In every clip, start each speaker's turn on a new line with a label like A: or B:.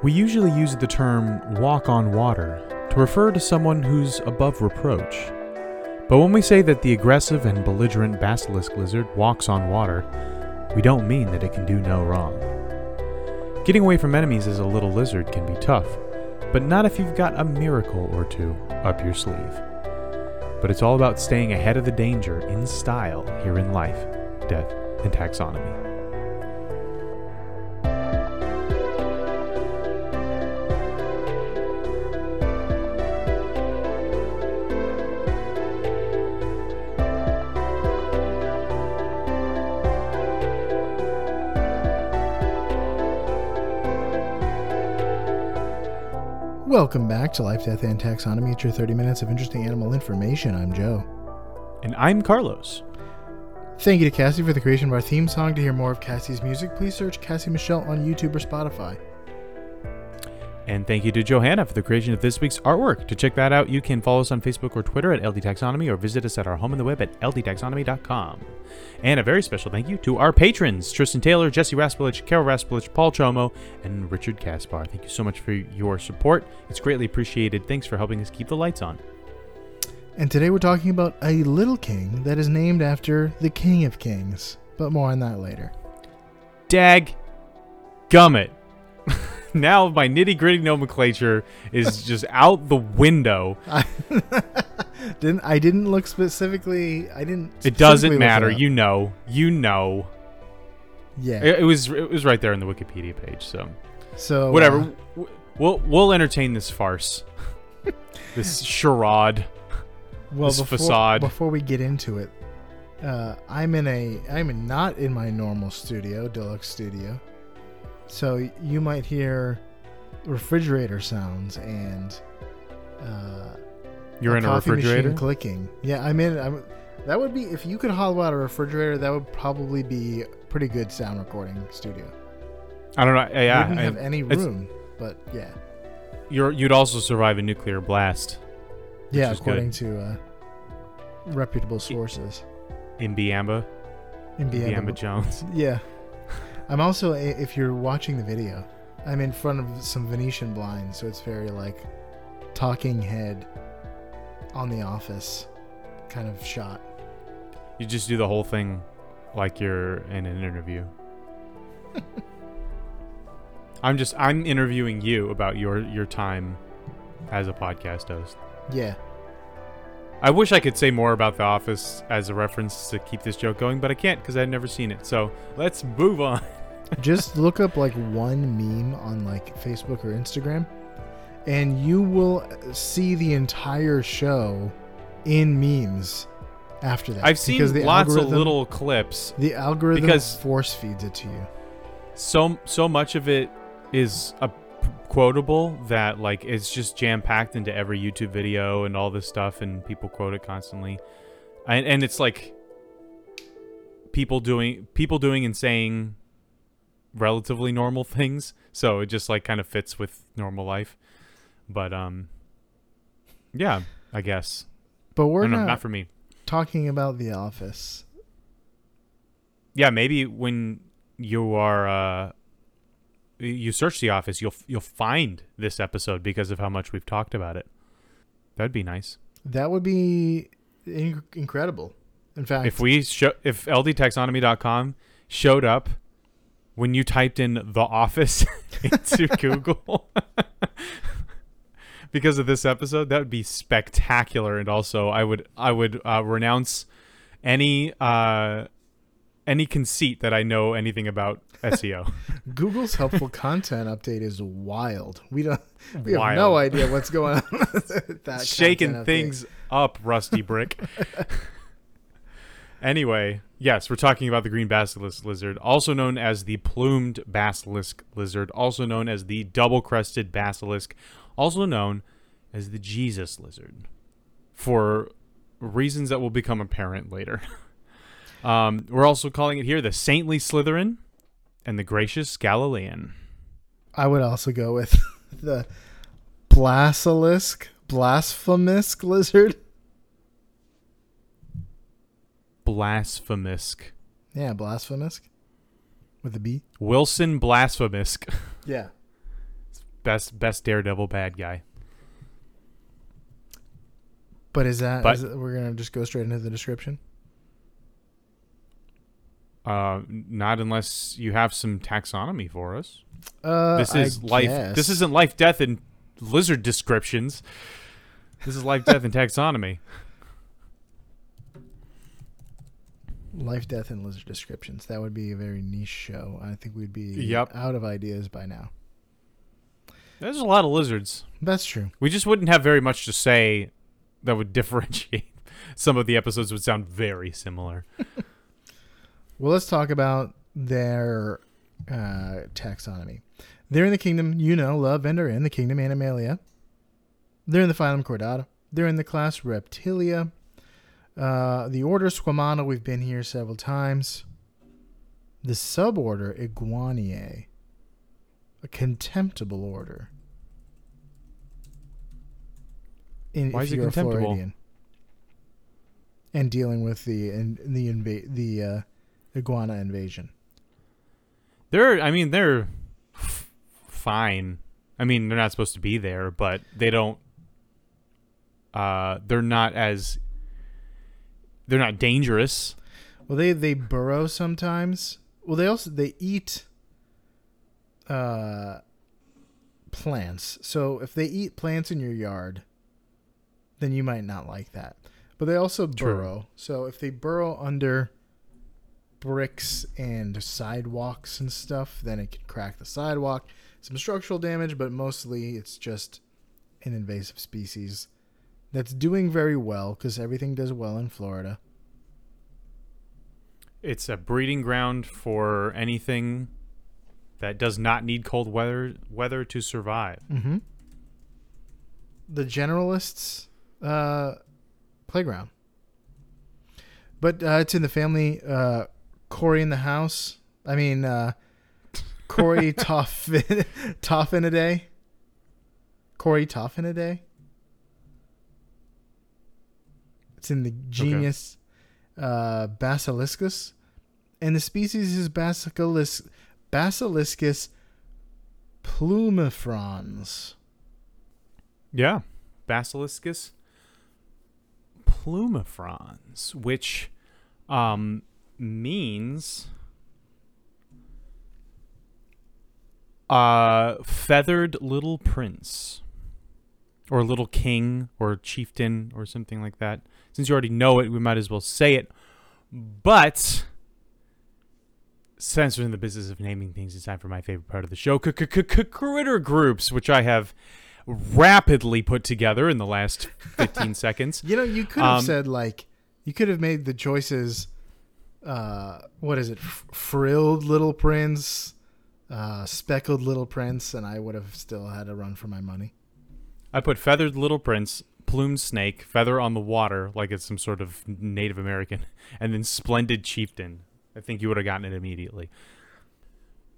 A: We usually use the term walk on water to refer to someone who's above reproach. But when we say that the aggressive and belligerent basilisk lizard walks on water, we don't mean that it can do no wrong. Getting away from enemies as a little lizard can be tough, but not if you've got a miracle or two up your sleeve. But it's all about staying ahead of the danger in style here in life, death, and taxonomy.
B: Welcome back to Life, Death, and Taxonomy. It's your 30 minutes of interesting animal information. I'm Joe.
A: And I'm Carlos.
B: Thank you to Cassie for the creation of our theme song. To hear more of Cassie's music, please search Cassie Michelle on YouTube or Spotify.
A: And thank you to Johanna for the creation of this week's artwork. To check that out, you can follow us on Facebook or Twitter at LD Taxonomy or visit us at our home on the web at ldtaxonomy.com. And a very special thank you to our patrons Tristan Taylor, Jesse Raspolich, Carol Raspolich, Paul Chomo, and Richard Kaspar. Thank you so much for your support. It's greatly appreciated. Thanks for helping us keep the lights on.
B: And today we're talking about a little king that is named after the King of Kings. But more on that later.
A: Dag gummit. now my nitty gritty nomenclature is just out the window.
B: I didn't I didn't look specifically I didn't
A: It doesn't matter. You know. You know.
B: Yeah.
A: It, it was it was right there on the Wikipedia page. So
B: so
A: whatever.
B: uh,
A: We'll we'll entertain this farce. this charade.
B: well
A: this
B: before,
A: facade.
B: before we get into it, uh, I'm in a I'm in- not in my normal studio, deluxe studio. So you might hear refrigerator sounds and uh,
A: You're in a
B: coffee machine
A: refrigerator.
B: clicking. Yeah, I'm in. I'm, that would be if you could hollow out a refrigerator. That would probably be pretty good sound recording studio.
A: I don't know. Yeah,
B: wouldn't
A: I-
B: have any room, but yeah,
A: You're you'd also survive a nuclear blast
B: yeah,
A: is good.
B: according to uh, reputable sources.
A: in Biamba.
B: In. Biamba
A: Jones.
B: Yeah. I'm also, if you're watching the video, I'm in front of some Venetian blinds, so it's very like talking head on the office kind of shot.
A: You just do the whole thing like you're in an interview. I'm just I'm interviewing you about your your time as a podcast host.
B: Yeah.
A: I wish I could say more about The Office as a reference to keep this joke going, but I can't because I've never seen it. So let's move on.
B: Just look up like one meme on like Facebook or Instagram, and you will see the entire show in memes after that.
A: I've seen lots of little clips.
B: The algorithm
A: because-
B: force feeds it to you.
A: So so much of it is a quotable that like it's just jam packed into every YouTube video and all this stuff, and people quote it constantly, and and it's like people doing people doing and saying relatively normal things, so it just like kind of fits with normal life. But um, yeah, I guess.
B: But we're
A: don't know,
B: not,
A: not for me.
B: talking about The Office.
A: Yeah, maybe when you are uh you search the office, you'll you'll find this episode because of how much we've talked about it. That'd be nice.
B: That would be in- incredible. In fact,
A: If we show if ldtaxonomy.com showed up when you typed in the office into Google because of this episode, that would be spectacular and also I would I would uh, renounce any uh any conceit that I know anything about SEO.
B: Google's helpful content update is wild. We don't. We have no idea what's going on. with that
A: shaking things up, Rusty Brick. anyway, yes, we're talking about the green basilisk lizard, also known as the plumed basilisk lizard, also known as the double crested basilisk, also known as the Jesus lizard, for reasons that will become apparent later. um, we're also calling it here the saintly Slytherin and the gracious Galilean.
B: I would also go with the basilisk, blasphemous lizard.
A: Blasphemous.
B: Yeah, blasphemous with a B.
A: Wilson Blasphemous.
B: Yeah.
A: best best Daredevil bad guy.
B: But is that,
A: But-
B: is it- we're gonna just go straight into the description?
A: Uh, not unless you have some taxonomy for us.
B: Uh,
A: This
B: I
A: is life.
B: guess.
A: This isn't life, death, and lizard descriptions. This is life, death, and taxonomy.
B: Life, death, and lizard descriptions. That would be a very niche show. I think we'd be
A: Yep.
B: out of ideas by now.
A: There's a lot of lizards.
B: That's true.
A: We just wouldn't have very much to say that would differentiate. Some of the episodes would sound very similar.
B: Well, let's talk about their uh, taxonomy. They're in the kingdom, you know, love and are in the kingdom Animalia. They're in the phylum Chordata. They're in the class Reptilia. Uh, the order Squamata, we've been here several times. The suborder Iguaniae, a contemptible order. In,
A: Why is it contemptible?
B: Floridian. And dealing with the in, the inva- the uh, iguana invasion.
A: They're, I mean, they're f- fine. I mean, they're not supposed to be there, but they don't. Uh, they're not as. They're not dangerous.
B: Well, they they burrow sometimes. Well, they also they eat uh plants. So if they eat plants in your yard, then you might not like that. But they also
A: True.
B: burrow. So if they burrow under bricks and sidewalks and stuff, then it can crack the sidewalk. Some structural damage, but mostly it's just an invasive species that's doing very well because everything does well in Florida.
A: It's a breeding ground for anything that does not need cold weather weather to survive.
B: Mm-hmm. The generalists' uh, playground, but uh, it's in the family. Uh, Corey in the house. I mean, uh, Corey Toffin Toffin a day. Corey Toffin a day. It's in the genus uh, Basiliscus, and the species is Basilis Basiliscus plumifrons.
A: Yeah, Basiliscus plumifrons, which um, means uh, feathered little prince, or little king, or chieftain, or something like that. Since you already know it, we might as well say it. But since we're in the business of naming things, it's time for my favorite part of the show: critter groups, which I have rapidly put together in the last 15 seconds.
B: You know, you could have
A: Um,
B: said like you could have made the choices. Uh, what is it? Frilled little prince, uh, speckled little prince, and I would have still had a run for my money.
A: I put feathered little prince, plumed snake, feather on the water, like it's some sort of Native American, and then splendid chieftain. I think you would have gotten it immediately.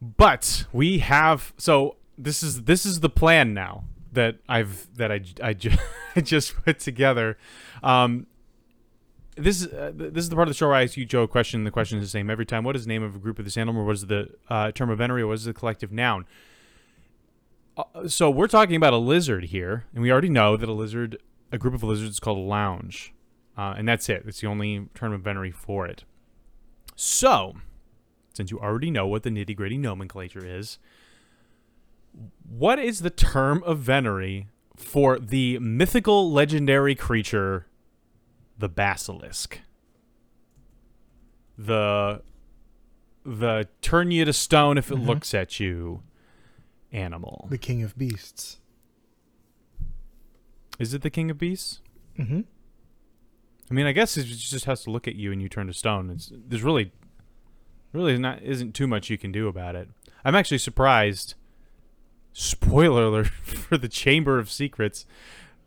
A: But we have so this is this is the plan now that I've that I I, ju- I just put together. Um, this is uh, this is the part of the show where I ask you Joe a question. The question is the same every time. What is the name of a group of this animal? What is the uh, term of venery? Or what is the collective noun? Uh, so we're talking about a lizard here, and we already know that a lizard, a group of lizards, is called a lounge, uh, and that's it. It's the only term of venery for it. So, since you already know what the nitty gritty nomenclature is, what is the term of venery for the mythical legendary creature, the basilisk? The the turn you to stone if it
B: Mhm.
A: looks at you animal.
B: The king of beasts.
A: Is it the king of beasts?
B: Mm-hmm.
A: I mean, I guess it just has to look at you and you turn to stone. It's there's really, really not isn't too much you can do about it. I'm actually surprised. Spoiler alert for the Chamber of Secrets.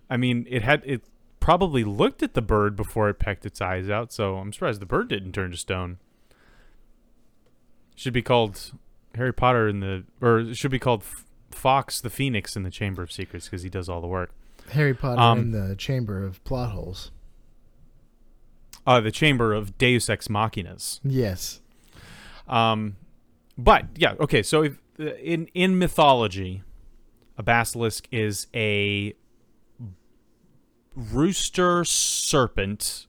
A: I mean, it had it probably looked at the bird before it pecked its eyes out, so I'm surprised the bird didn't turn to stone. Should be called Harry Potter in the, or it should be called Fawkes the Phoenix in the Chamber of Secrets because he does all the work.
B: Harry Potter
A: Um,
B: in the chamber of plot holes.
A: Uh, the Chamber of Deus Ex Machinas.
B: Yes.
A: Um, but yeah, okay. So if, uh, in in mythology, a basilisk is a rooster serpent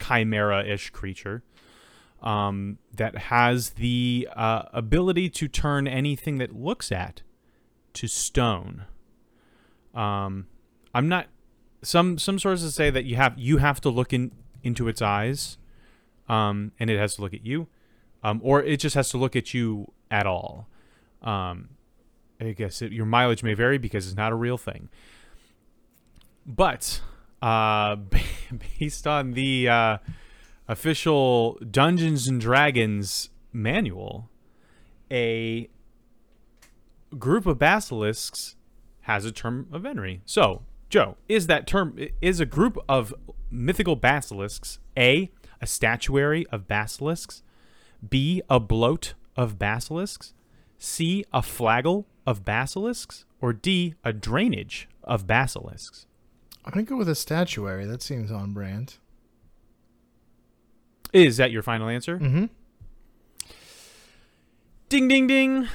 A: chimera-ish creature um, that has the uh, ability to turn anything that looks at to stone. Um, I'm not. Some some sources say that you have you have to look in into its eyes, um, and it has to look at you, um, or it just has to look at you at all. Um, I guess it, your mileage may vary because it's not a real thing. But uh, based on the uh, official Dungeons and Dragons manual, a group of basilisks has a term of venery. So, Joe, is that term is a group of mythical basilisks a a statuary of basilisks, b a bloat of basilisks, c a flagel of basilisks, or d a drainage of basilisks?
B: I'm gonna go with a statuary. That seems on brand.
A: Is that your final answer?
B: Mm-hmm.
A: Ding ding ding.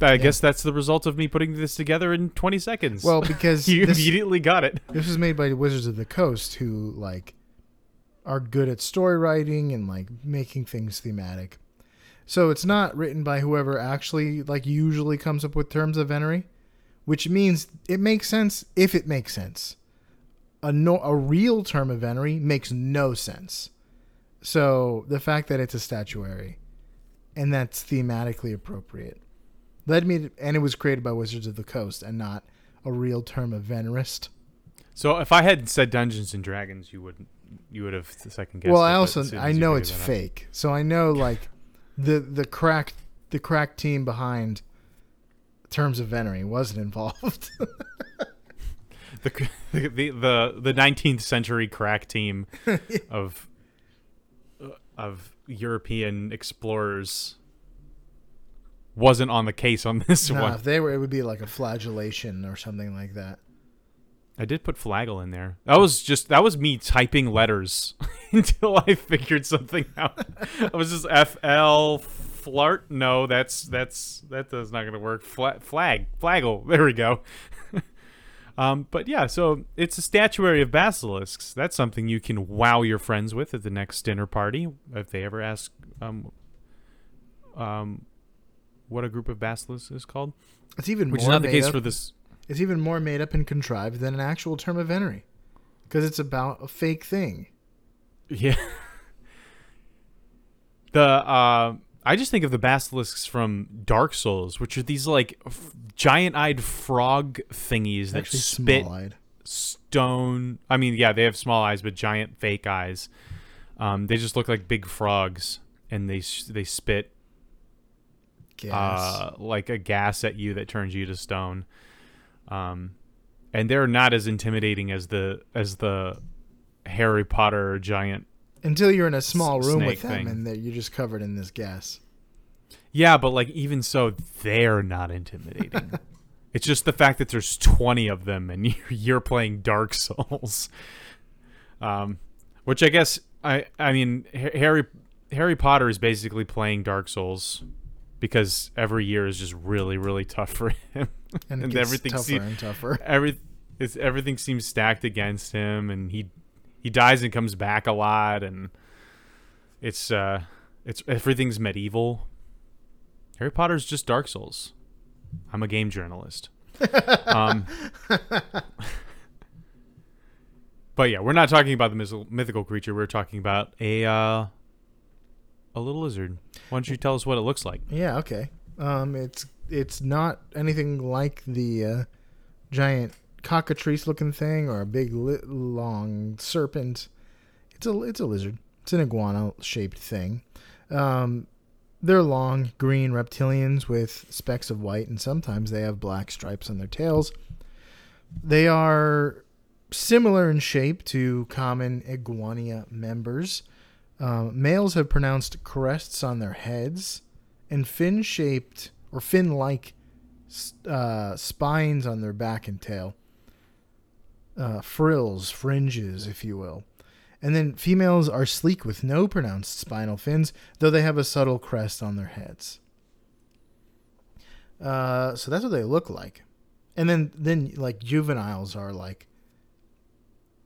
A: I guess that's the result of me putting this together in 20 seconds.
B: Well, because
A: you
B: this,
A: immediately got it.
B: this was made by Wizards of the Coast, who like are good at story writing and like making things thematic. So it's not written by whoever actually like usually comes up with terms of venery, which means it makes sense if it makes sense. A no, a real term of venery makes no sense. So the fact that it's a statuary and that's thematically appropriate led me to, and it was created by Wizards of the Coast and not a real term of venerist.
A: So if I had said Dungeons and Dragons, you wouldn't, you would have second guessed.
B: well,
A: it,
B: I also I know it's fake, so I know like the the crack the crack team behind terms of venery wasn't involved.
A: The the the the 19th century crack team of of European explorers wasn't on the case on this
B: nah,
A: one.
B: if they were, it would be like a flagellation or something like that.
A: I did put flagel in there. That was just that was me typing letters until I figured something out. I was just F L flart. No, that's that's that does not gonna work. Fla- flag flagel. There we go. um, but yeah, so it's a statuary of basilisks. That's something you can wow your friends with at the next dinner party if they ever ask um um what a group of basilisks is called.
B: It's even
A: Which
B: more
A: is not the case
B: up,
A: for this
B: It's even more made up and contrived than an actual term of venery, because it's about a fake thing.
A: Yeah. the uh I just think of the basilisks from Dark Souls, which are these like f- giant-eyed frog thingies that
B: Actually,
A: spit
B: small-eyed.
A: stone. I mean, yeah, they have small eyes, but giant fake eyes. Um, they just look like big frogs, and they they spit. Uh, like a gas at you that turns you to stone. Um, and they're not as intimidating as the as the Harry Potter giant
B: Until you're in a small room with them
A: thing.
B: and that you're just covered in this gas.
A: Yeah, but like even so, they're not intimidating. it's just the fact that there's 20 of them and you're, you're playing Dark Souls. Um, which I guess I I mean Harry Harry Potter is basically playing Dark Souls because every year is just really really tough for him.
B: And
A: And everything
B: tougher
A: se-
B: and tougher.
A: Every it's everything seems stacked against him and he he dies and comes back a lot and it's uh it's everything's medieval. Harry Potter's just Dark Souls. I'm a game journalist. um, but yeah, we're not talking about the mythical, mythical creature. We're talking about a uh, a little lizard. Why don't you tell us what it looks like?
B: Yeah, okay. Um, it's it's not anything like the uh, giant cockatrice looking thing or a big li- long serpent. It's a it's a lizard. It's an iguana shaped thing. Um, they're long green reptilians with specks of white, and sometimes they have black stripes on their tails. They are similar in shape to common iguania members. Um, males have pronounced crests on their heads and fin shaped or fin like uh, spines on their back and tail. Uh, frills, fringes, if you will. And then females are sleek with no pronounced spinal fins, though they have a subtle crest on their heads. Uh, so that's what they look like. And then then like juveniles are like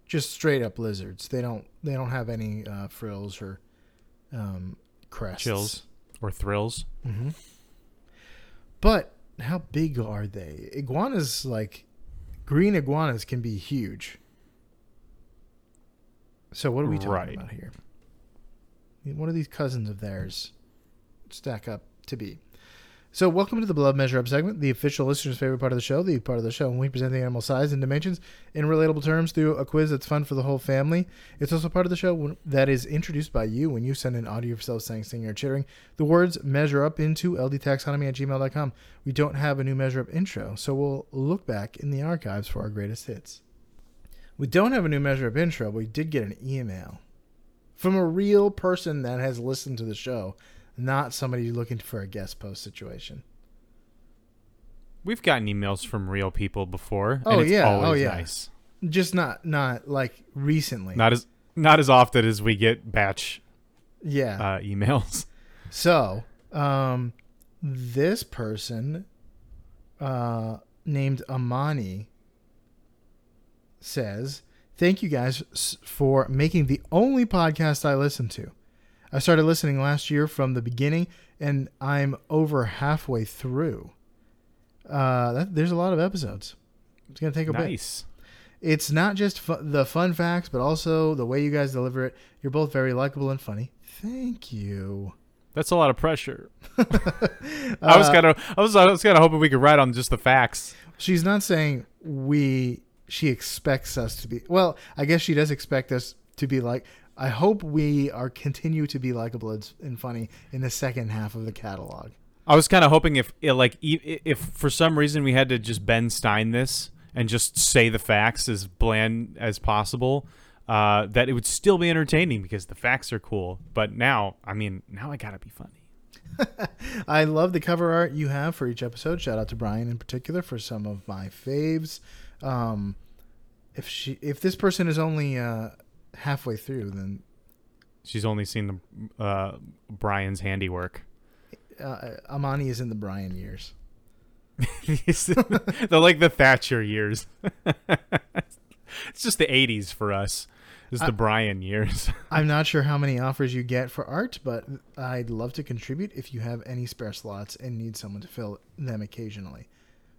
B: just straight up lizards. They don't they don't have any uh, frills or um, crests.
A: Chills or thrills.
B: hmm But how big are they? Iguanas like green iguanas can be huge. So what are we talking
A: Right.
B: about here? What are these cousins of theirs stack up to be? So welcome to the Blood Measure Up segment, the official listener's favorite part of the show, the part of the show when we present the animal size and dimensions in relatable terms through a quiz that's fun for the whole family. It's also part of the show that is introduced by you when you send an audio of yourself saying, singing, or chittering. The words measure up into ldtaxonomy at gmail.com. We don't have a new measure up intro, so we'll look back in the archives for our greatest hits. We don't have a new measure up intro, but we did get an email from a real person that has listened to the show, not somebody looking for a guest post situation.
A: We've gotten emails from real people before.
B: Oh,
A: and it's
B: yeah.
A: always
B: Oh, yeah.
A: nice.
B: Just not not like recently.
A: Not as not as often as we get batch
B: yeah.
A: uh, emails.
B: So, um, this person, uh, named Amani, says, "Thank you guys for making the only podcast I listen to. I started listening last year from the beginning, and I'm over halfway through. Uh, that, there's a lot of episodes. It's gonna take a bit.
A: nice.
B: It's not just fu- the fun facts, but also the way you guys deliver it. You're both very likable and funny. Thank you."
A: That's a lot of pressure. I was
B: Uh,
A: kind of I was I was kind of hoping we could write on just the facts.
B: She's not saying we. She expects us to be. Well, I guess she does expect us to be like. I hope we are continue to be likable and- and funny in the second half of the catalog.
A: I was kind of hoping if like if for some reason we had to just Ben Stein this and just say the facts as bland as possible, uh, that it would still be entertaining because the facts are cool. But now, I mean, now I gotta be funny.
B: I love the cover art you have for each episode. Shout out to Brian in particular for some of my faves. Um, if she, if this person is only uh, halfway through, then
A: She's only seen the uh, Brian's handiwork.
B: uh, Amani is in the Brian years.
A: They're like the Thatcher years. it's just the '80s for us. It's the
B: I-
A: Brian years.
B: I'm not sure how many offers you get for art, but I'd love to contribute if you have any spare slots and need someone to fill them occasionally.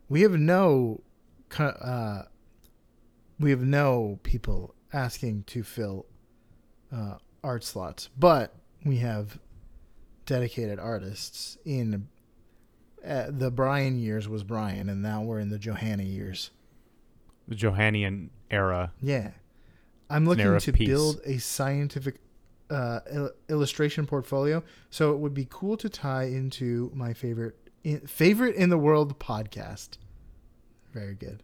B: We have no, uh, we have no people asking to fill uh, art slots, but we have dedicated artists in. Uh, the Brian years was Brian, and now we're in the Johanna years.
A: the Johannian era.
B: Yeah. I'm looking to
A: peace.
B: build a scientific uh, il- illustration portfolio, so it would be cool to tie into my favorite in, favorite in the world podcast. Very good.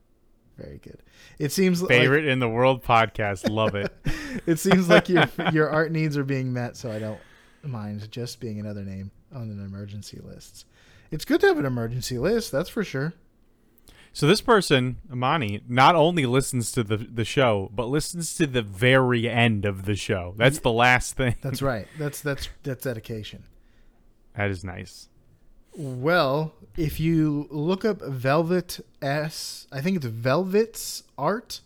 B: Very good. It seems like
A: Favorite in the world podcast. Love it.
B: it seems like your your art needs are being met, so I don't mind just being another name on an emergency list. It's good to have an emergency list, that's for sure.
A: So this person, Amani, not only listens to the the show, but listens to the very end of the show. That's the last thing.
B: That's right. That's that's that's dedication.
A: That is nice.
B: Well, if you look up Velvet S, I think it's Velvet's Art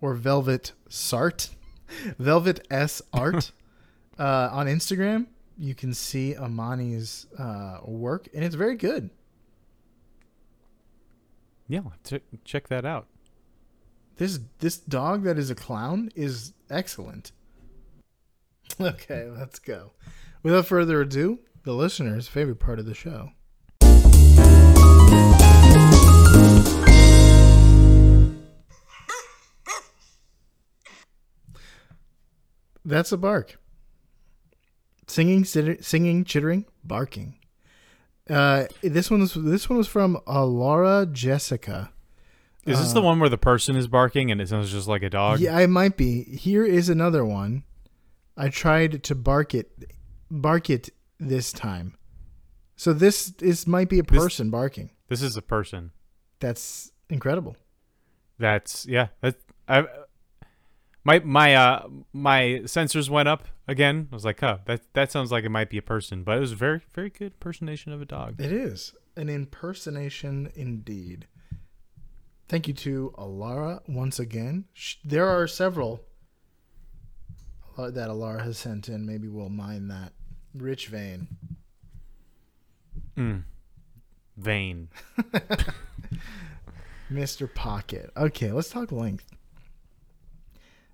B: or Velvet Sart, Velvet S Art uh, on Instagram, you can see Amani's uh, work, and it's very good.
A: Yeah, ch- check that out.
B: This this dog that is a clown is excellent. Okay, let's go. Without further ado, the listener's favorite part of the show. That's a bark. Singing, sitter, singing, chittering, barking. Uh, this one was this one was from uh, Laura Jessica.
A: Is this the one where the person is barking and it sounds just like a dog?
B: Yeah, it might be. Here is another one. I tried to bark it, bark it this time. So this this might be a
A: This-
B: person barking.
A: This is a person.
B: That's incredible.
A: That's yeah. That I my my uh my sensors went up again. I was like, huh, that that sounds like it might be a person, but it was a very very good impersonation of a dog.
B: It is an impersonation indeed. Thank you to Alara once again. There are several uh, that Alara has sent in. Maybe we'll mine that. Rich vein.
A: Mm. Vain.
B: Mr. Pocket. Okay, let's talk length.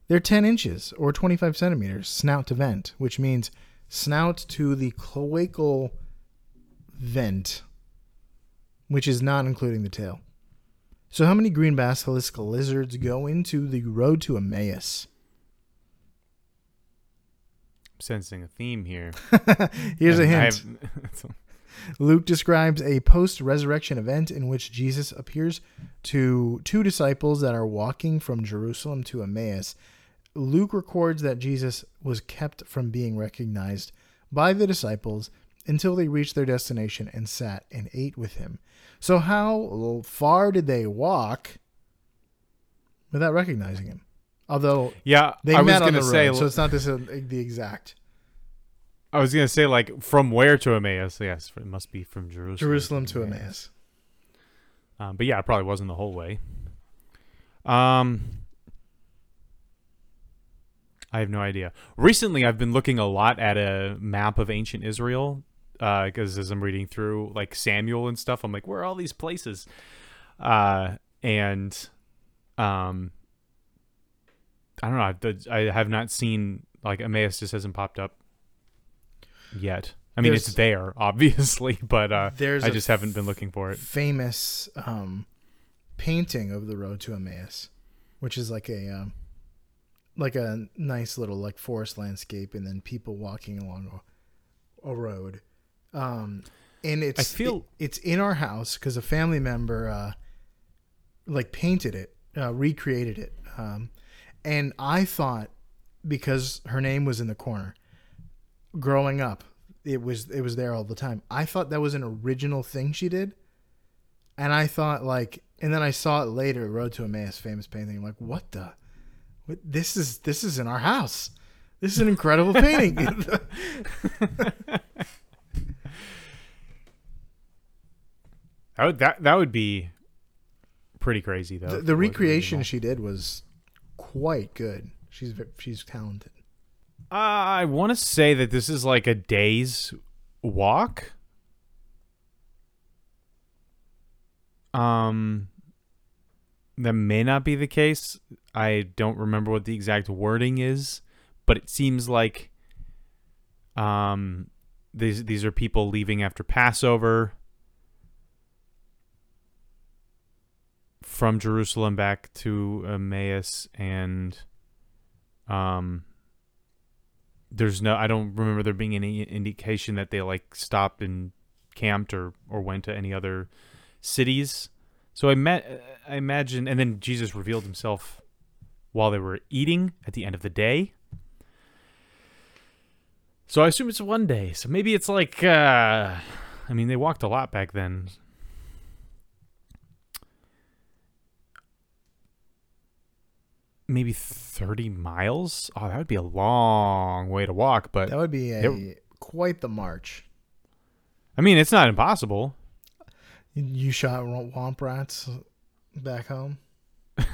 B: They're 10 inches or 25 centimeters snout to vent, which means snout to the cloacal vent, which is not including the tail. So, how many green basilisk lizards go into the road to Emmaus?
A: Sensing a theme here.
B: Here's a
A: And I
B: hint.
A: have-
B: Luke describes a post resurrection event in which Jesus appears to two disciples that are walking from Jerusalem to Emmaus. Luke records that Jesus was kept from being recognized by the disciples until they reached their destination and sat and ate with him. So, how far did they walk without recognizing him? Although
A: yeah,
B: they
A: I was
B: met on
A: gonna
B: the road,
A: say.
B: so it's not this, uh, the exact.
A: I was gonna say like from where to Emmaus? Yes, it must be from Jerusalem.
B: Jerusalem to Emmaus.
A: Um, but yeah, it probably wasn't the whole way. Um, I have no idea. Recently, I've been looking a lot at a map of ancient Israel because as I'm reading through like Samuel and stuff, I'm like, where are all these places? Uh, and um, I don't know. I've, I have not seen like Emmaus just hasn't popped up yet. I mean,
B: There's-
A: it's there, obviously, but uh,
B: There's
A: I just haven't been looking for it.
B: famous um, painting of the road to Emmaus, which is like a um, like a nice little like forest landscape, and then people walking along a, a road. Um, and it's
A: I feel-
B: it- it's in our house because a family member uh, like painted it, uh, recreated it, um, and I thought because her name was in the corner, growing up, it was it was there all the time. I thought that was an original thing she did, and I thought like, and then I saw it later, Road to Emmaus, famous painting. I'm like, what the? What, this is this is in our house. This is an incredible painting.
A: That would, that that would be pretty crazy though.
B: the, the recreation she did was quite good. She's she's talented.
A: I want to say that this is like a day's walk. Um, that may not be the case. I don't remember what the exact wording is, but it seems like um these these are people leaving after Passover from Jerusalem back to Emmaus and um there's no I don't remember there being any indication that they like stopped and camped or or went to any other cities. So I met I imagine and then Jesus revealed himself while they were eating at the end of the day. So I assume it's one day. So maybe it's like uh I mean they walked a lot back then. Maybe 30 miles? Oh, that would be a long way to walk, but
B: That would be a
A: It-
B: quite the march.
A: I mean, it's not impossible.
B: You shot womp rats back home.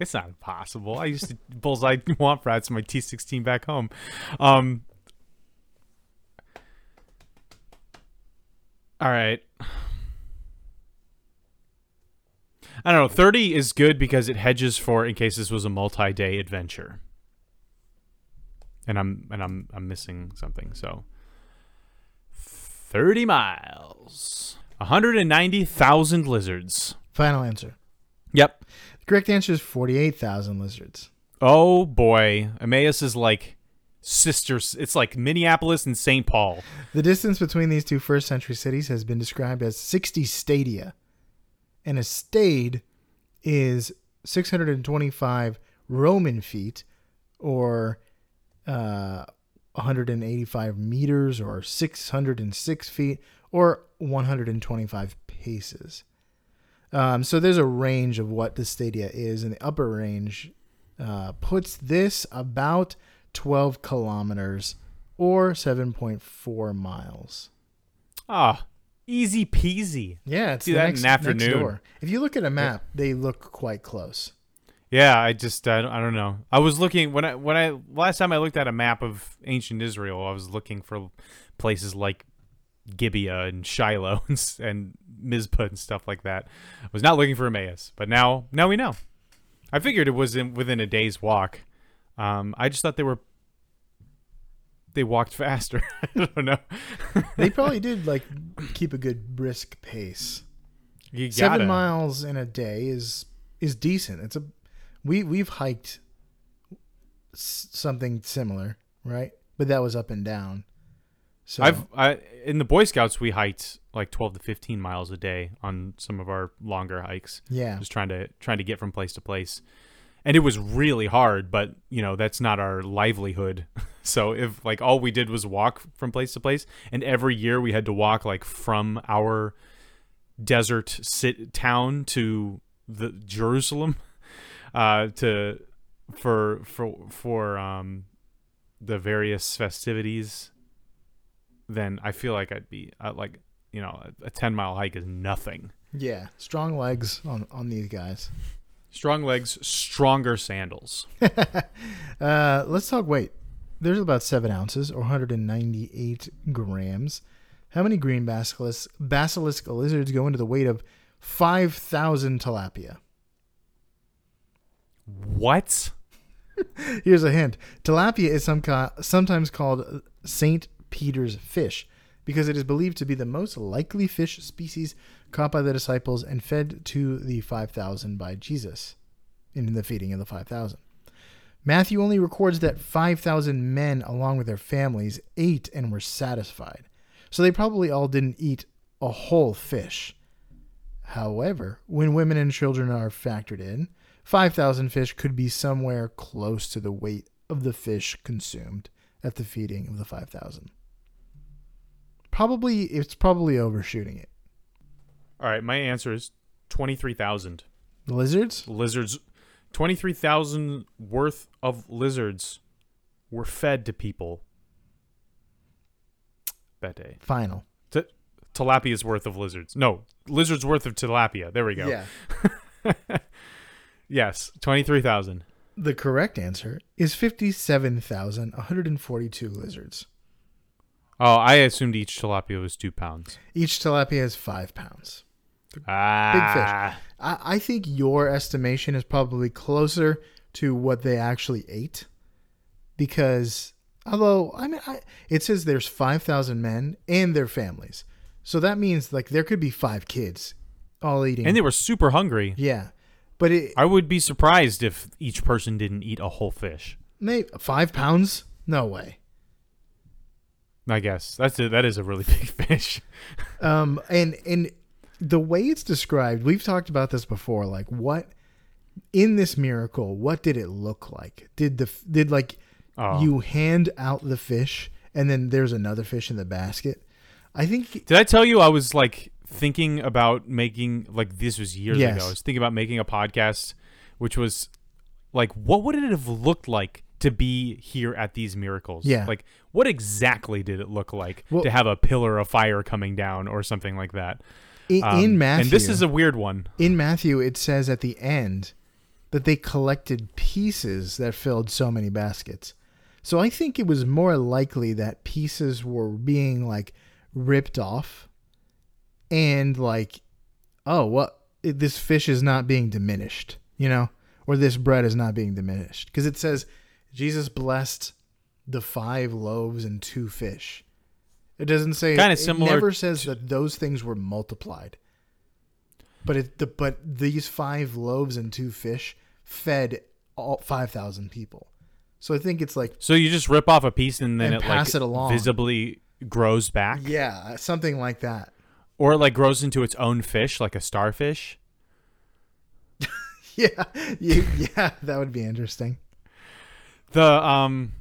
A: It's not impossible. I used to bullseye womp rats in my T16 back home. Um, all right. I don't know. 30 is good because it hedges for in case this was a multi-day adventure. And I'm and I'm I'm missing something. So 30 miles. 190,000 lizards.
B: Final answer.
A: Yep.
B: The correct answer is forty-eight thousand lizards.
A: Oh boy, Emmaus is like sisters. It's like Minneapolis and St. Paul.
B: The distance between these two first century cities has been described as 60 stadia. And a stade is 625 Roman feet or uh, 185 meters or 606 feet or 125 paces. Um, so there's a range of what the stadia is, and the upper range uh, puts this about 12 kilometers or 7.4 miles.
A: Ah, Easy peasy.
B: Yeah, it's
A: Do
B: the
A: that in
B: next,
A: the afternoon.
B: next door. If you look at a map, they look quite close.
A: Yeah, I just I don't, I don't know. I was looking when I when I last time I looked at a map of ancient Israel, I was looking for places like Gibeah and Shiloh and, and Mizpah and stuff like that. I was not looking for Emmaus, but now now we know. I figured it was in, within a day's walk. Um, I just thought they were they walked faster. I don't know.
B: They probably did like keep a good brisk pace.
A: You
B: Seven
A: gotta.
B: miles in a day is is decent. It's a we we've hiked s- something similar, right? But that was up and down. So
A: I've I in the Boy Scouts we hiked like 12 to 15 miles a day on some of our longer hikes.
B: yeah,
A: just trying to trying to get from place to place and it was really hard but you know that's not our livelihood. So if like all we did was walk from place to place and every year we had to walk like from our desert sit town to the Jerusalem uh to for for for um the various festivities then I feel like I'd be uh, like you know a 10 mile hike is nothing.
B: Yeah, strong legs on on these guys.
A: Strong legs, stronger sandals.
B: uh, let's talk weight. There's about seven ounces or 198 grams. How many green basilisk basilisk lizards go into the weight of 5,000 tilapia?
A: What?
B: Here's a hint. Tilapia is some ca- sometimes called St. Peter's fish because it is believed to be the most likely fish species caught by the disciples and fed to the 5,000 by Jesus in the feeding of the 5,000. Matthew only records that 5,000 men, along with their families, ate and were satisfied. So they probably all didn't eat a whole fish. However, when women and children are factored in, 5,000 fish could be somewhere close to the weight of the fish consumed at the feeding of the 5,000. Probably, it's probably overshooting it.
A: All right, my answer is 23,000
B: lizards?
A: lizards. 23,000 worth of lizards were fed to people that day.
B: Final.
A: T- tilapia's worth of lizards. No, lizards worth of tilapia. There we go.
B: Yeah.
A: Yes, 23,000.
B: The correct answer is 57,142 lizards.
A: Oh, I assumed each tilapia was two pounds.
B: Each tilapia is five pounds.
A: Ah, Big fish.
B: I, I think your estimation is probably closer to what they actually ate, because although I mean, I, it says there's five thousand men and their families, so that means like there could be five kids all eating.
A: And they were super hungry.
B: yeah, but it
A: I would be surprised if each person didn't eat a whole fish.
B: may five pounds? No way.
A: I guess that's a, that is a really big fish.
B: Um, and and the way it's described, we've talked about this before. Like, what in this miracle? What did it look like? Did the did like
A: Oh.
B: you hand out the fish and then there's another fish in the basket? I think
A: Did I tell you I was like thinking about making like this was years
B: Yes.
A: ago. I was thinking about making a podcast which was like what would it have looked like to be here at these miracles?
B: Yeah.
A: Like what exactly did it look like
B: Well-
A: to have a pillar of fire coming down or something like that?
B: in,
A: Um,
B: in Matthew,
A: And this is a weird one.
B: in Matthew, it says at the end that they collected pieces that filled so many baskets. So I think it was more likely that pieces were being like ripped off and like, oh, what? it- This fish is not being diminished, you know, or this bread is not being diminished. Because it says Jesus blessed the five loaves and two fish. It doesn't say
A: Kinda
B: it
A: similar
B: never says that those things were multiplied. But it the but these five loaves and two fish fed all five thousand people. So I think it's like
A: So you just rip off a piece and then
B: And
A: it
B: pass
A: like
B: it along.
A: visibly grows back
B: yeah, something like that.
A: or it like grows into its own fish like a starfish.
B: Yeah, you, yeah, that would be interesting.
A: The um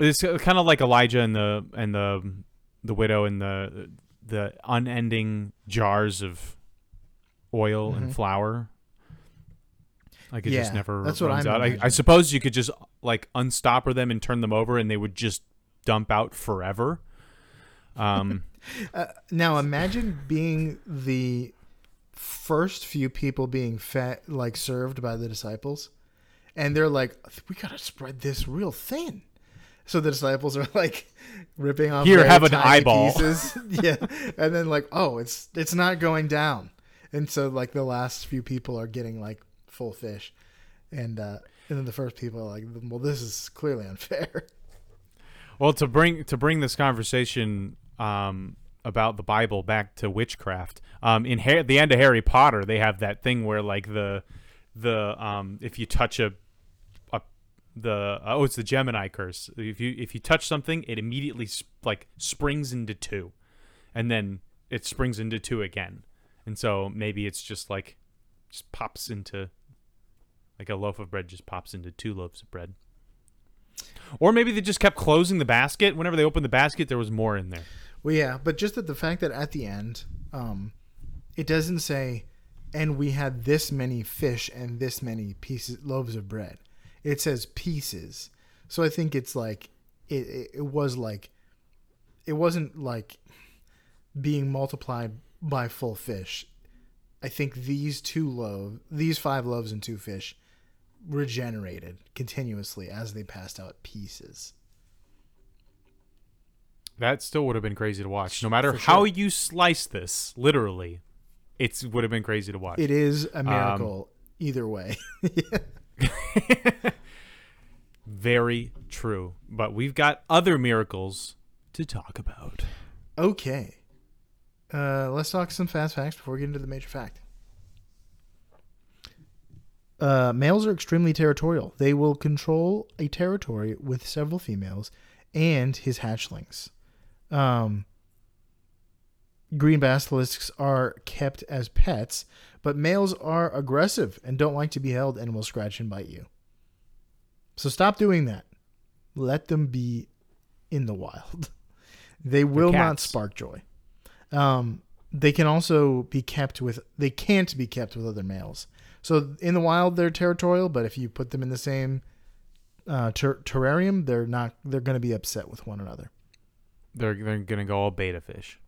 A: it's kind of like Elijah and the and the the widow and the the unending jars of oil
B: Mhm.
A: and flour. Like it just never
B: that's what I'm
A: out. I, I suppose you could just like unstopper them and turn them over, and they would just dump out forever. Um,
B: Uh, now imagine being the first few people being fed, like served by the disciples, and they're like, "We gotta spread this real thin." So the disciples are like ripping off.
A: Here, have an eyeball.
B: Pieces. yeah, and then like, oh, it's it's not going down, and so like the last few people are getting like full fish, and uh, and then the first people are like, well, this is clearly unfair.
A: well, to bring to bring this conversation um, about the Bible back to witchcraft, um, in Har- the end of Harry Potter, they have that thing where like the the um, if you touch a a the oh it's the Gemino curse. If you if you touch something, it immediately sp- like springs into two, and then it springs into two again. And so maybe it's just like just pops into like a loaf of bread just pops into two loaves of bread. Or maybe they just kept closing the basket. Whenever they opened the basket, there was more in there.
B: Well, yeah, but just that the fact that at the end, um, it doesn't say, and we had this many fish and this many pieces loaves of bread. It says pieces. So I think it's like it, it, it was like it wasn't like being multiplied by full fish. I think these two loaves, these five loaves and two fish, regenerated continuously as they passed out pieces.
A: That still would have been crazy to watch. No matter
B: For
A: how you slice this, literally, it would have been crazy to watch.
B: It is a miracle either way.
A: Very true. But we've got other miracles to talk about.
B: Okay. Uh, let's talk some fast facts before we get into the major fact. Uh, males are extremely territorial. They will control a territory with several females and his hatchlings. Um, green basilisks are kept as pets, but males are aggressive and don't like to be held and will scratch and bite you. So stop doing that. Let them be in the wild. They will not spark joy. Um, they can also be kept with. They can't be kept with other males. So in the wild, they're territorial, but if you put them in the same uh, ter- terrarium, they're not. They're going to be upset with one another.
A: They're, they're going to go all betta fish.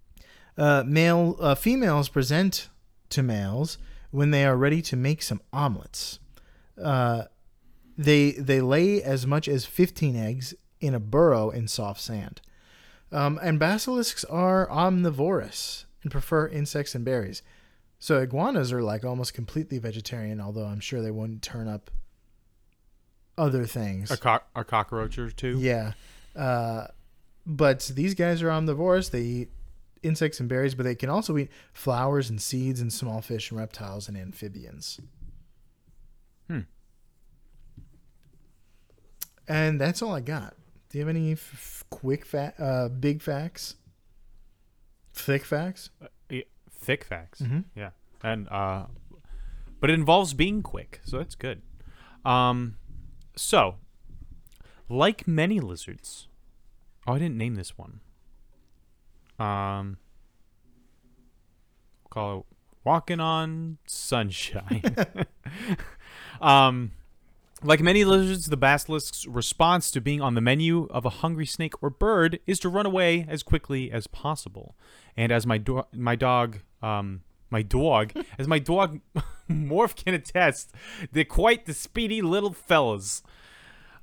B: Uh, male uh, females present to males when they are ready to make some omelets. Uh, they they lay as much as 15 eggs in a burrow in soft sand. Um, and basilisks are omnivorous and prefer insects and berries. So iguanas are like almost completely vegetarian, although I'm sure they wouldn't turn up other things.
A: A, co- a cockroach or two.
B: Yeah. Uh, but these guys are omnivorous. They eat insects and berries, but they can also eat flowers and seeds and small fish and reptiles and amphibians.
A: Hmm.
B: And that's all I got. Do you have any f- quick, fa- uh, big facts? Thick facts?
A: Yeah, thick facts.
B: Mhm.
A: Yeah, and uh, but it involves being quick, so that's good. Um, so like many lizards, oh, I didn't name this one. Um, call it walking on sunshine. um. Like many lizards, the basilisk's response to being on the menu of a hungry snake or bird is to run away as quickly as possible. And as my do- my dog, um, my dog, as my dog Morph can attest, they're quite the speedy little fellas.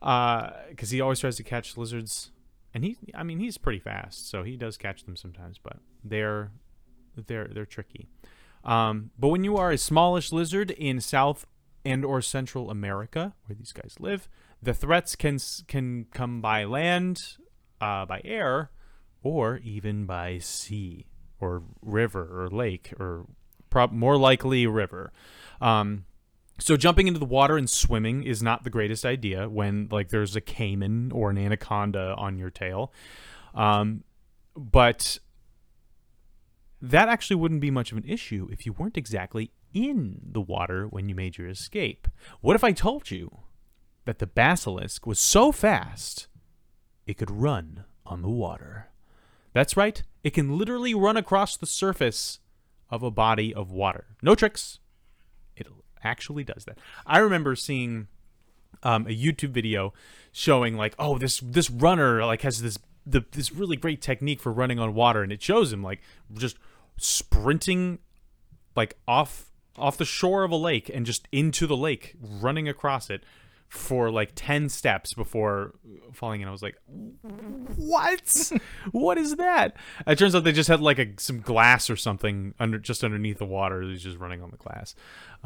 A: Uh, because he always tries to catch lizards, and he, I mean, he's pretty fast, so he does catch them sometimes. But they're they're they're tricky. Um, but when you are a smallish lizard in South and or Central America, where these guys live, the threats can can come by land, uh, by air, or even by sea or river or lake or prob- more likely river. Um, so jumping into the water and swimming is not the greatest idea when like there's a caiman or an anaconda on your tail. Um, but that actually wouldn't be much of an issue if you weren't exactly in the water when you made your escape. What if I told you that the basilisk was so fast it could run on the water? That's right, it can literally run across the surface of a body of water. No tricks. Actually does that. I remember seeing um, a YouTube video showing like, oh, this this runner like has this the this really great technique for running on water, and it shows him like just sprinting like off off the shore of a lake and just into the lake, running across it for like 10 steps before falling in. I was like, what? what is that? It turns out they just had like a, some glass or something under just underneath the water. He's just running on the glass.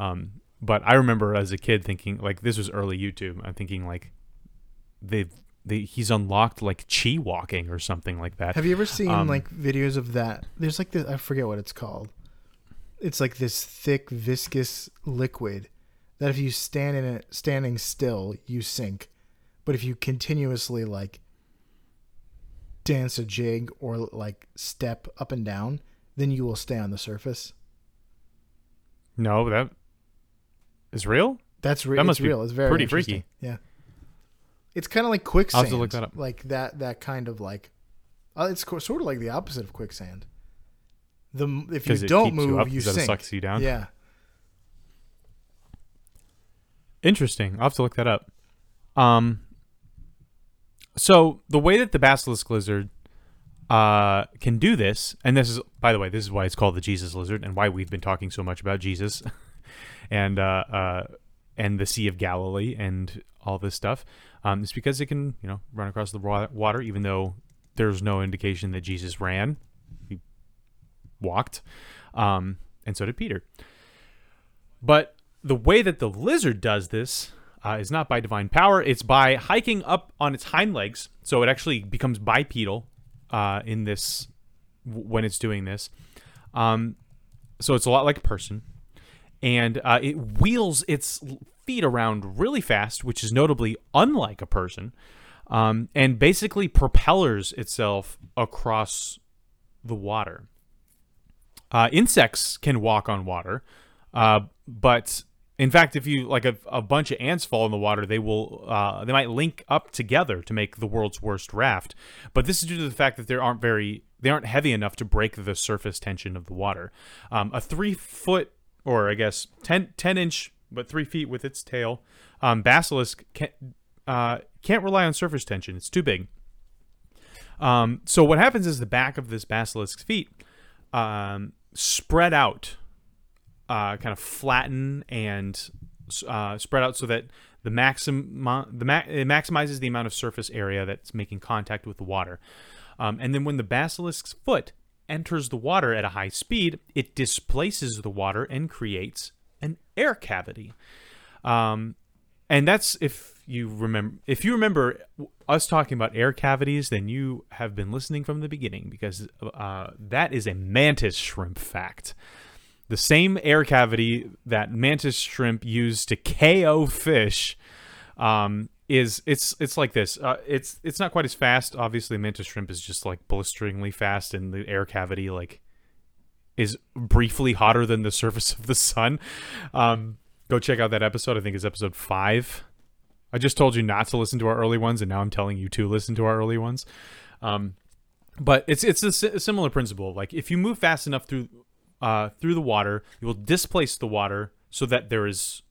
A: Um, but I remember as a kid thinking like this was early YouTube. I'm thinking like they've they, he's unlocked like chi walking or something like that.
B: Have you ever seen
A: Um,
B: like videos of that? There's like this, I forget what it's called. It's like this thick, viscous liquid that if you stand in it, standing still, you sink. But if you continuously like dance a jig or like step up and down, then you will stay on the surface.
A: No, that is real.
B: That's re-
A: That
B: it's
A: must be
B: real. It's very
A: pretty freaky.
B: Yeah. It's kind of like quicksand.
A: I'll have to look that up.
B: Like that. That kind of like. Uh, it's co- sort of like the opposite of quicksand. The if you don't
A: keeps you
B: move,
A: up
B: you, sink.
A: sucks you down?
B: Yeah.
A: Interesting. I'll have to look that up. Um, so the way that the basilisk lizard uh, can do this, and this is, by the way, this is why it's called the Jesus lizard, and why we've been talking so much about Jesus, and uh, uh, and the Sea of Galilee, and all this stuff. Um, it's because it can, you know, run across the water, even though there's no indication that Jesus ran. He walked, um, and so did Peter. But the way that the lizard does this uh, is not by divine power. It's by hiking up on its hind legs, so it actually becomes bipedal uh, in this when it's doing this. Um, so it's a lot like a person, and uh, it wheels its feet around really fast, which is notably unlike a person, um, and basically propellers itself across the water. Uh, insects can walk on water, uh, but in fact, if you like a, a bunch of ants fall in the water, they will uh, they might link up together to make the world's worst raft. But this is due to the fact that they aren't very they aren't heavy enough to break the surface tension of the water. Um, a three foot or I guess 10, 10 inch but three feet with its tail um, basilisk can't uh, can't rely on surface tension. It's too big. Um, so what happens is the back of this basilisk's feet um, spread out, uh, kind of flatten and uh, spread out so that the maximum the ma- it maximizes the amount of surface area that's making contact with the water. Um, and then when the basilisk's foot enters the water at a high speed, it displaces the water and creates an air cavity. Um, and that's if you remember if you remember us talking about air cavities then you have been listening from the beginning because uh, that is a mantis shrimp fact the same air cavity that mantis shrimp use to ko fish um, is it's it's like this uh, it's it's not quite as fast obviously mantis shrimp is just like blisteringly fast and the air cavity like is briefly hotter than the surface of the sun um, go check out that episode. I think it's episode five. I just told you not to listen to our early ones, and now I'm telling you to listen to our early ones. Um, but it's it's a, similar principle. Like if you move fast enough through uh, through the water, you will displace the water so that there is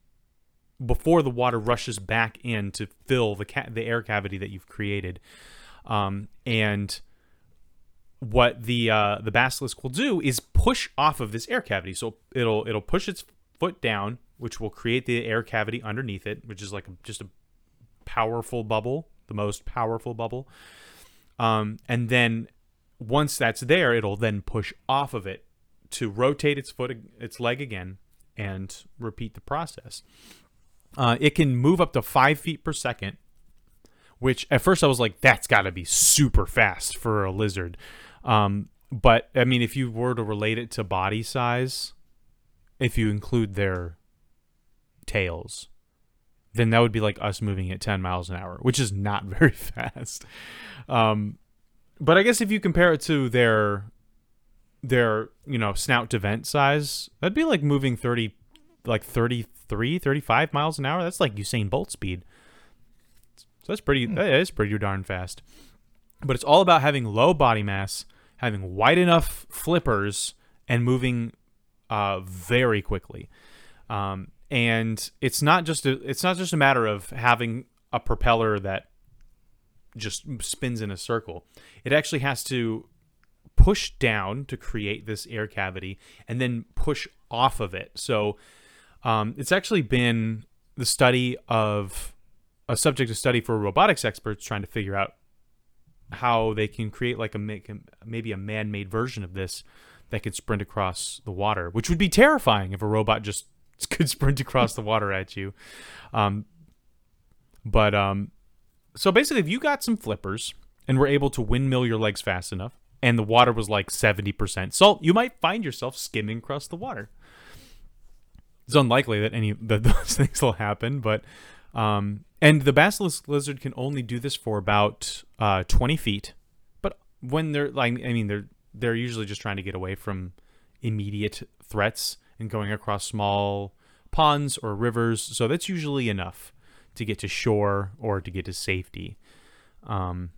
A: before the water rushes back in to fill the ca- the air cavity that you've created. Um, and what the uh, the basilisk will do is push off of this air cavity. So it'll it'll push its foot down, which will create the air cavity underneath it, which is like a, just a powerful bubble, the most powerful bubble. Um, and then once that's there, it'll then push off of it to rotate its foot, its leg again, and repeat the process. Uh, it can move up to five feet per second, which at first I was like, that's got to be super fast for a lizard. Um, but I mean, if you were to relate it to body size, if you include their tails, then that would be like us moving at 10 miles an hour, which is not very fast. Um, but I guess if you compare it to their their, you know, snout to vent size, that'd be like moving 30 like 33, 35 miles an hour. That's like Usain Bolt speed. So that's pretty that is pretty darn fast. But it's all about having low body mass, having wide enough flippers and moving uh, very quickly. Um, and it's not just a it's not just a matter of having a propeller that just spins in a circle. It actually has to push down to create this air cavity and then push off of it. So um, it's actually been the study of a subject of study for robotics experts trying to figure out how they can create like a make maybe a man-made version of this that could sprint across the water, which would be terrifying if a robot just could sprint across the water at you. Um, but um, so basically, if you got some flippers and were able to windmill your legs fast enough, and the water was like seventy percent salt, you might find yourself skimming across the water. It's unlikely that any that those things will happen, but um, and the basilisk lizard can only do this for about uh, 20 feet. But when they're like, I mean, they're they're usually just trying to get away from immediate threats and going across small ponds or rivers. So that's usually enough to get to shore or to get to safety. Um,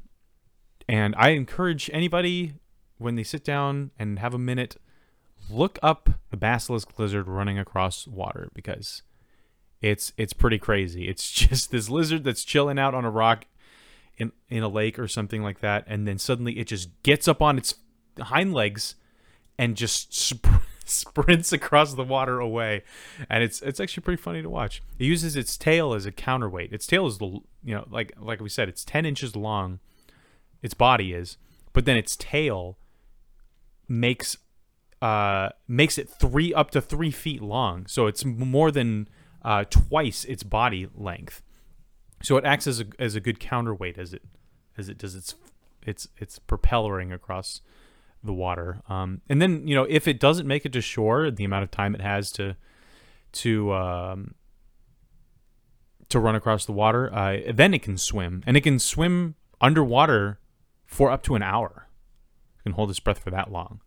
A: and I encourage anybody when they sit down and have a minute, look up the basilisk lizard running across water because it's it's pretty crazy. It's just this lizard that's chilling out on a rock in in a lake or something like that, and then suddenly it just gets up on its hind legs and just sp- sprints across the water away, and it's it's actually pretty funny to watch. It uses its tail as a counterweight. Its tail is the you know like like we said, it's ten inches long. Its body is, but then its tail makes uh makes it three up to three feet long. So it's more than uh, twice its body length. So it acts as a as a good counterweight as it as it does its its its propellering across the water. Um, and then you know if it doesn't make it to shore, the amount of time it has to to um, to run across the water, uh, then it can swim, and it can swim underwater for up to an hour. It can hold its breath for that long.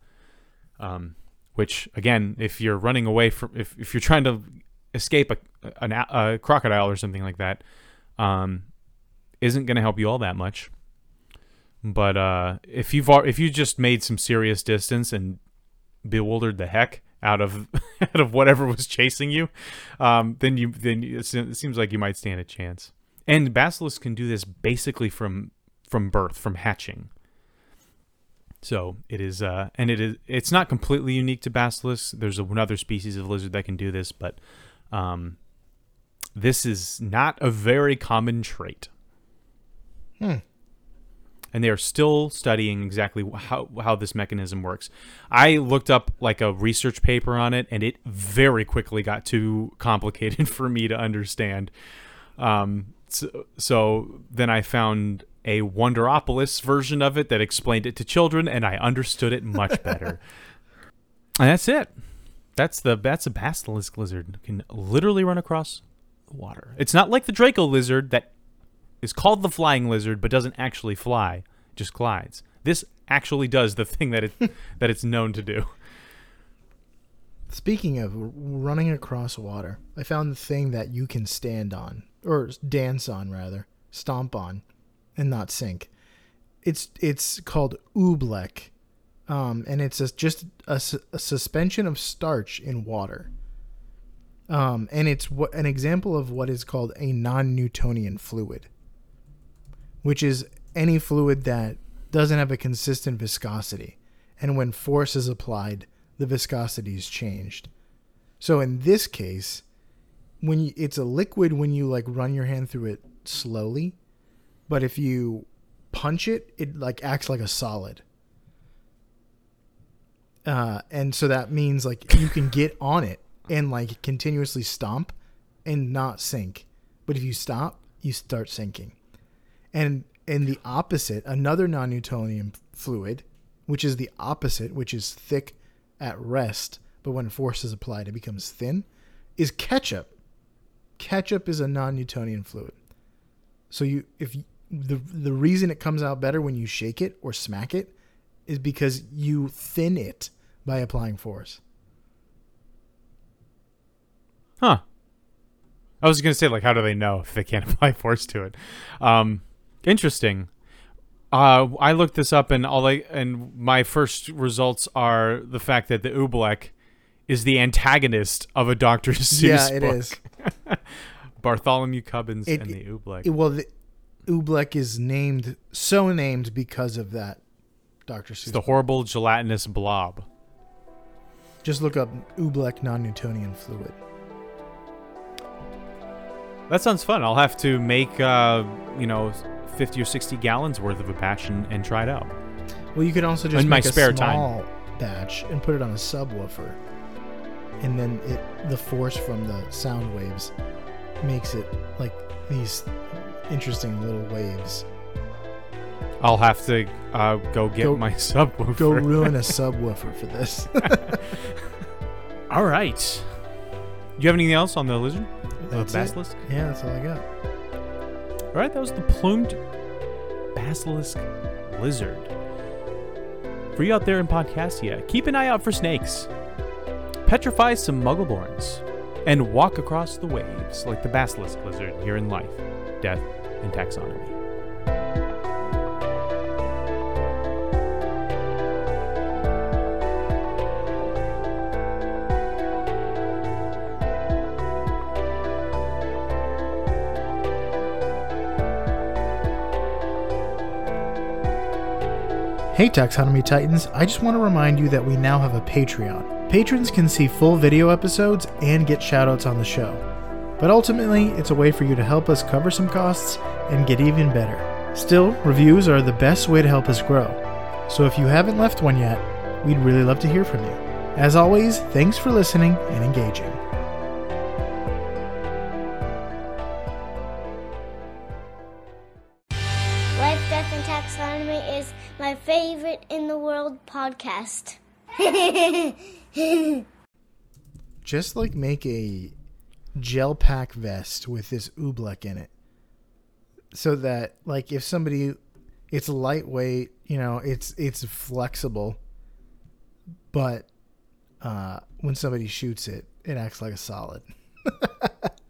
A: Um, which again, if you're running away from, if, if you're trying to escape a, a, crocodile or something like that um, isn't going to help you all that much. But uh, if you've if you just made some serious distance and bewildered the heck out of out of whatever was chasing you, um, then you then it seems like you might stand a chance. And basilisks can do this basically from from birth, from hatching. So it is, uh, and it is. It's not completely unique to basilisks. There's another species of lizard that can do this, but um, this is not a very common trait.
B: Hmm.
A: And they are still studying exactly how, how this mechanism works. I looked up like a research paper on it, and it very quickly got too complicated for me to understand. Um, so, so then I found a Wonderopolis version of it that explained it to children, and I understood it much better. and that's it. That's the that's a basilisk lizard can literally run across the water. It's not like the Draco lizard that is called the flying lizard but doesn't actually fly, just glides. This actually does the thing that it that it's known to do.
B: Speaking of running across water, I found the thing that you can stand on or dance on rather, stomp on and not sink. It's it's called oobleck um, and it's a, just a, a, suspension of starch in water. Um, and it's what an example of what is called a non-Newtonian fluid, which is any fluid that doesn't have a consistent viscosity, and when force is applied, the viscosity is changed. So in this case, when you, it's a liquid when you like run your hand through it slowly, but if you punch it, it like acts like a solid uh, and so that means like you can get on it and like continuously stomp and not sink. But if you stop, you start sinking. And in the opposite, another non-Newtonian fluid, which is the opposite, which is thick at rest, but when force is applied, it becomes thin, is ketchup. Ketchup is a non-Newtonian fluid. So you, if you, the the reason it comes out better when you shake it or smack it is because you thin it by applying force.
A: Huh. I was going to say, like, how do they know if they can't apply force to it? Um, interesting. Uh, I looked this up, and all I and my first results are the fact that the Oobleck is the antagonist of a Dr. Seuss
B: yeah, it
A: book.
B: is.
A: Bartholomew Cubbins
B: it,
A: and the Oobleck.
B: It, well, the, Oobleck is named so named because of that. Dr.
A: It's the horrible gelatinous blob.
B: Just look up Oobleck non-Newtonian fluid.
A: That sounds fun. I'll have to make, uh, you know, 50 or 60 gallons worth of a batch and, and try it out.
B: Well, you could also just
A: In my
B: make
A: spare
B: a
A: time.
B: small batch and put it on a subwoofer, and then it the force from the sound waves makes it like these interesting little waves.
A: I'll have to uh, go get
B: Go-
A: my subwoofer.
B: Go ruin a subwoofer for this.
A: All right. Do you have anything else on the lizard? The
B: That's it.
A: basilisk?
B: Yeah, that's all I got.
A: All right, that was the plumed basilisk lizard. For you out there in Podcastia, keep an eye out for snakes. Petrify some muggleborns. And walk across the waves like the basilisk lizard here in life, death, and taxonomy.
B: Hey Taxonomy Titans, I just want to remind you that we now have a Patreon. Patrons can see full video episodes and get shoutouts on the show. But ultimately, it's a way for you to help us cover some costs and get even better. Still, reviews are the best way to help us grow. So if you haven't left one yet, we'd really love to hear from you. As always, thanks for listening and engaging.
C: Life, Death, and Taxonomy is my favorite in the world podcast.
B: Just like make a gel pack vest with this oobleck in it. So that like if somebody it's lightweight, you know, it's it's flexible, but uh when somebody shoots it, it acts like a solid.